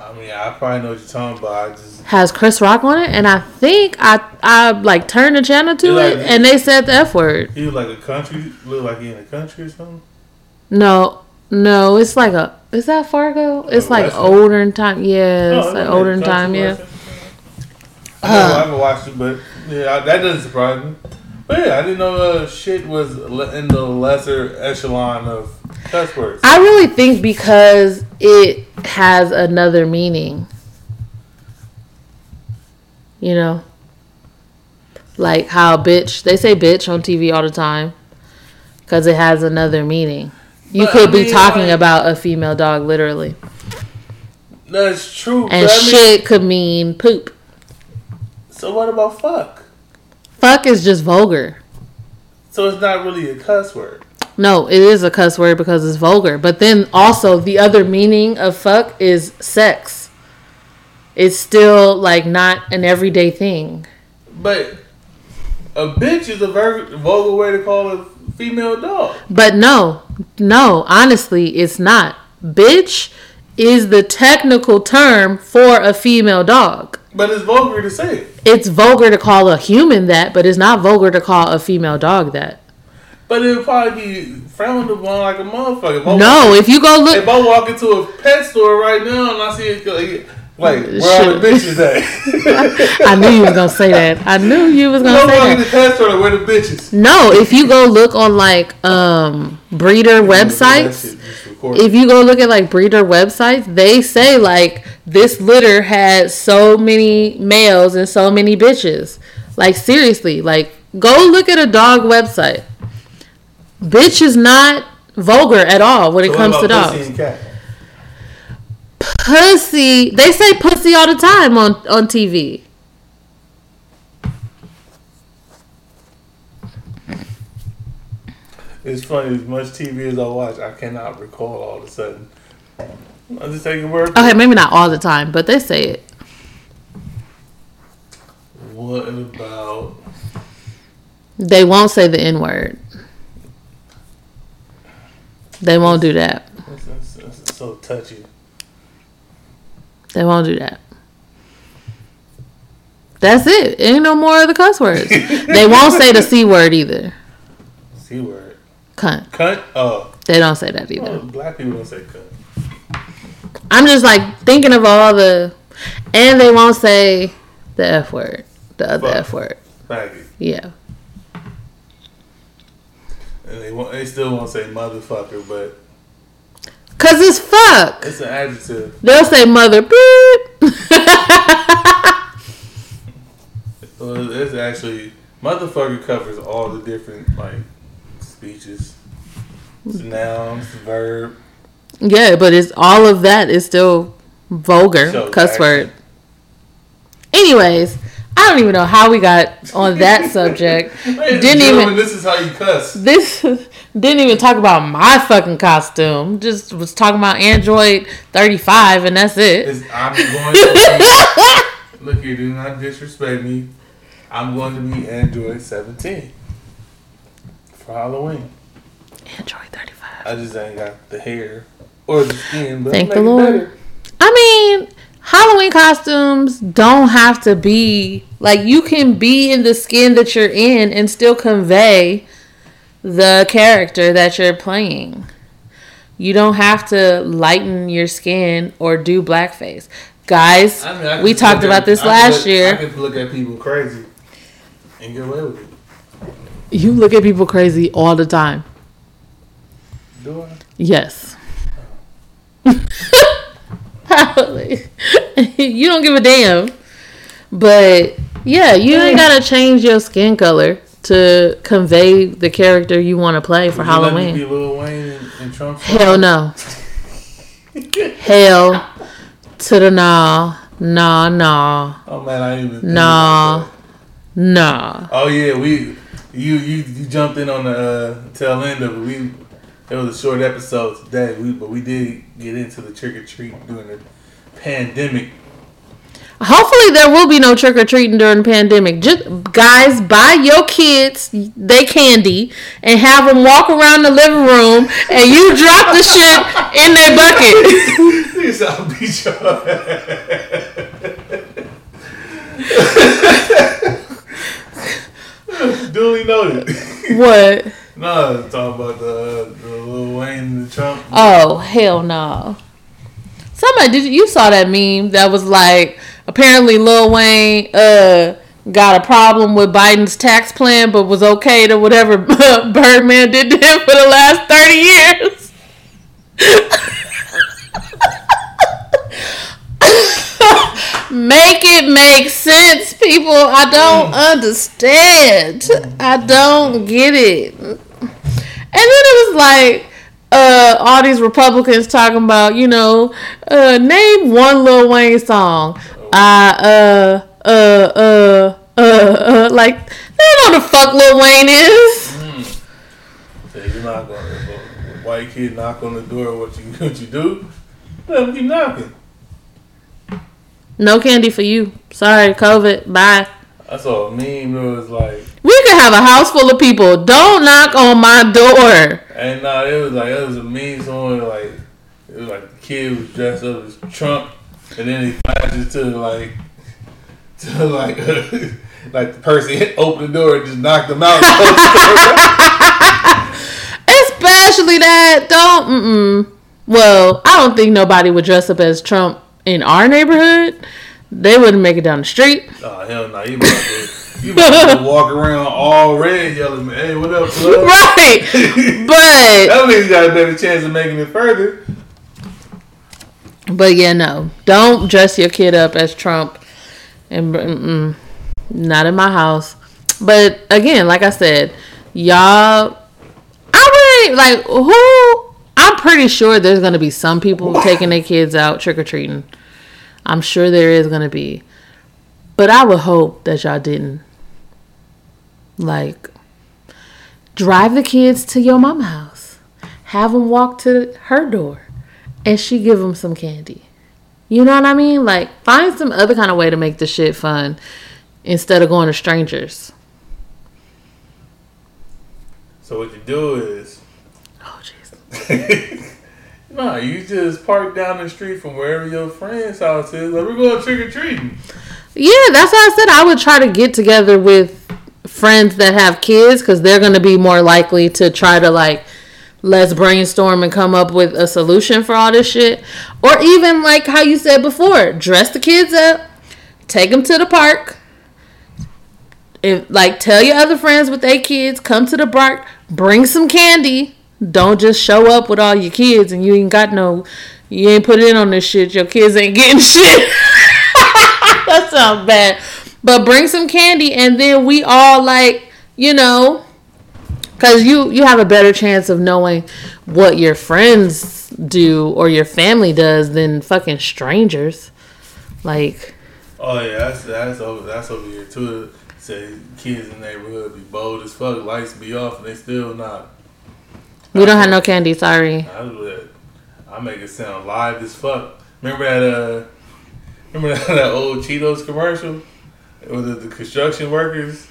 I mean, I probably know what you're talking about. I just has Chris Rock on it, and I think I I like turned the channel to like it, it? and they said the f word. he was like a country, look like he in a country or something. No, no, it's like a is that Fargo? It's like Western? older in time. Yeah, Oh, it's like older in time. Yeah. know, I haven't watched it, but yeah, that doesn't surprise me. But yeah, I didn't know uh, shit was in the lesser echelon of cuss words. I really think because it has another meaning. You know? Like how bitch, they say bitch on TV all the time because it has another meaning. You But, could I be talking like- about a female dog literally. That's true. And I mean, shit could mean poop. so what about fuck? Fuck is just vulgar. So it's not really a cuss word. No, it is a cuss word because it's vulgar. But then also the other meaning of fuck is sex. It's still like not an everyday thing. But a bitch is a very vulgar way to call a female dog. But no, no, honestly, it's not. Bitch is the technical term for a female dog. But it's vulgar to say. It's vulgar to call a human that, but it's not vulgar to call a female dog that. But it would probably be frowned upon like a motherfucker. If No, if you go look, If I walk into a pet store right now and I see it, like, like where are the bitches at? I knew you was gonna say that. I knew you was gonna say walk in that. the pet store, where the bitches? No, if you go look on like um breeder websites, if you go look at like breeder websites, they say like this litter had so many males and so many bitches. Like seriously, like go look at a dog website. Bitch is not vulgar at all when it comes to dogs. Pussy, they say pussy all the time on on TV. It's funny, as much TV as I watch, I cannot recall all of a sudden. I'm just taking word. Okay, maybe not all the time, but they say it. What about They won't say the N word. They won't do that. it's, it's, it's so touchy? They won't do that. That's it. Ain't no more of the cuss words. they won't say the C word either. C word. Cunt. Cunt? Oh. They don't say that oh, either. black people don't say cunt. I'm just like thinking of all the. And they won't say the F word. The other Fuck. F word. Faggot. Yeah. And they, won't, they still won't say motherfucker, but Cause it's fuck. it's an adjective. They'll say mother beep. Well, it's actually motherfucker covers all the different like speeches, it's nouns, verb. yeah, but it's all of that is still vulgar Shows cuss word. Anyways, I don't even know how we got on that subject. Didn't even This is how you cuss. this didn't even talk about my fucking costume. Just was talking about Android 35 and that's it. It's, I'm going to be, look here, do not disrespect me. I'm going to be Android 17 for Halloween. Android 35. I just ain't got the hair or the skin, but Thank the Lord. better. I mean, Halloween costumes don't have to be like you can be in the skin that you're in and still convey the character that you're playing. You don't have to lighten your skin or do blackface. Guys, I mean, I we talked look at- about this I last look- year. I can look at people crazy and get away with it. You look at people crazy all the time. Do I? Yes. you don't give a damn. But yeah, you ain't gotta change your skin color to convey the character you want to play for Would you let me Halloween. be Lil Wayne and, and Trump. Hell no. Hell to the nah. Nah, nah, Oh man, I even. Nah. nah. Oh yeah, we you you you jumped in on the uh, tail end of it. We it was a short episode today, we, but we did get into the trick or treat during the pandemic. Hopefully there will be no trick or treating during the pandemic. Just guys, buy your kids they candy and have them walk around the living room, and you drop the shit in their bucket. I'll beat your Duly noted. what? no, talking about the the Lil Wayne and the Trump. Oh hell no! Somebody did you, saw that meme that was like apparently Lil Wayne uh got a problem with Biden's tax plan, but was okay to whatever Birdman did to him for the last thirty years. Make it make sense, people. I don't understand. I don't get it. And then it was like uh, all these Republicans talking about, you know, uh, name one Lil Wayne song. I uh uh uh uh uh like they don't know the fuck Lil Wayne is. Say you're not gonna white kid knock on the door. What you what you do? Let him keep knocking. No candy for you. Sorry, COVID. Bye. I saw a meme that was like, We could have a house full of people. Don't knock on my door. and nah, it was like it was a meme somewhere like it was like the kid was dressed up as Trump, and then he flashes to like to like like the person hit open the door and just knocked them out. Especially that. Don't. Mm-mm. Well, I don't think nobody would dress up as Trump in our neighborhood. They wouldn't make it down the street. oh hell no, you about to you walk around all red yelling, "Hey, what up, blood?" Right. But That means you got a better chance of making it further. but yeah, no. Don't dress your kid up as Trump. And mm-mm, not in my house. But again, like I said, y'all I really like who I'm pretty sure there's gonna be some people taking their kids out trick or treating. I'm sure there is gonna be. But I would hope that y'all didn't. Like drive the kids to your mama house. Have them walk to her door and she give them some candy. You know what I mean? Like find some other kind of way to make the shit fun instead of going to strangers. So what you do is, Oh jeez. nah, you just park down the street from wherever your friend's house is. Like we're going trick or treating. Yeah, that's why I said I would try to get together with friends that have kids because they're going to be more likely to try to like let's brainstorm and come up with a solution for all this shit. Or even like how you said before, dress the kids up, take them to the park. If like tell your other friends with their kids, come to the park, bring some candy. Don't just show up with all your kids and you ain't got no, you ain't put in on this shit. Your kids ain't getting shit. that sounds bad. But bring some candy and then we all like, you know, cuz you you have a better chance of knowing what your friends do or your family does than fucking strangers. Like, Oh yeah, that's that's over that's over here too. Say kids in the neighborhood be bold as fuck, lights be off, and they still not. We don't have no candy. Sorry. I, that. Make it sound live as fuck. Remember that? Uh, remember that, that old Cheetos commercial with the, the construction workers?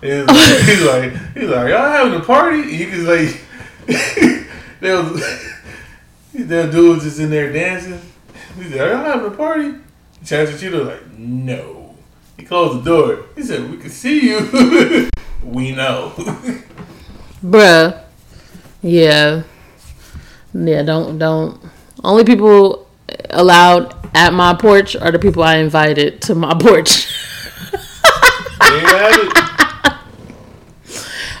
He was like, he's like, he's like, y'all having a party? You can like, they'll, they'll dudes just in there dancing. He's like, y'all having a party? Chancellor Cheetos like, no. He closed the door. He said, we can see you. we know. Bruh. Yeah. Yeah, don't don't only people allowed at my porch are the people I invited to my porch. There you have it.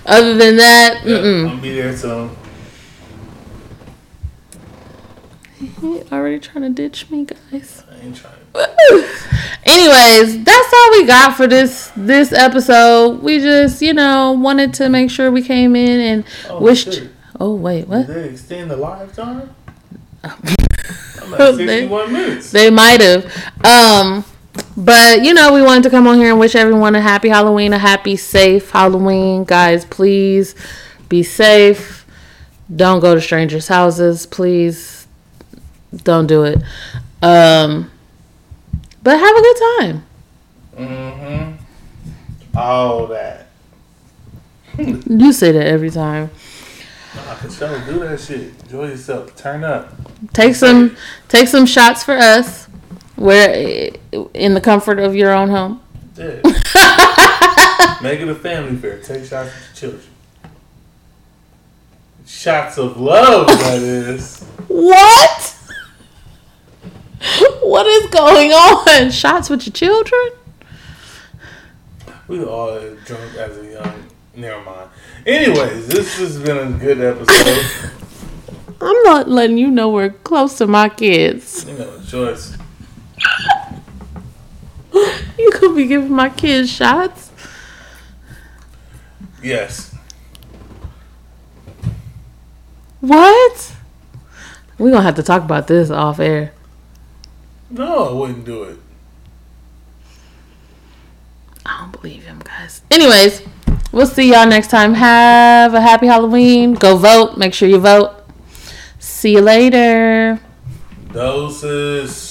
Other than that, mm-mm. Gonna be there till He already trying to ditch me, guys. I ain't trying. Anyways, that's all we got for this this episode. We just, you know, wanted to make sure we came in and Oh, wished. shit. Oh wait, Did what? they extend the live time? I'm They- 61 minutes. They might have. Um, but you know, we wanted to come on here and wish everyone a happy Halloween, a happy, safe Halloween, guys. Please be safe. Don't go to strangers' houses, please. Don't do it. Um, but have a good time. Mm-hmm. All that. You say that every time. Sure. Do that shit. Enjoy yourself. Turn up. Take some take some shots for us. Where in the comfort of your own home. Yeah. Make it a family fair. Take shots with your children. Shots of love, that is. What? What is going on? Shots with your children? We were all drunk as a young. Never mind. Anyways, this has been a good episode. I'm not letting you know we're close to my kids. You know, choice. You could be giving my kids shots. Yes. What? We're gonna have to talk about this off air. No, I wouldn't do it. I don't believe him, guys. Anyways, we'll see y'all next time. Have a happy Halloween. Go vote. Make sure you vote. See you later. Doses.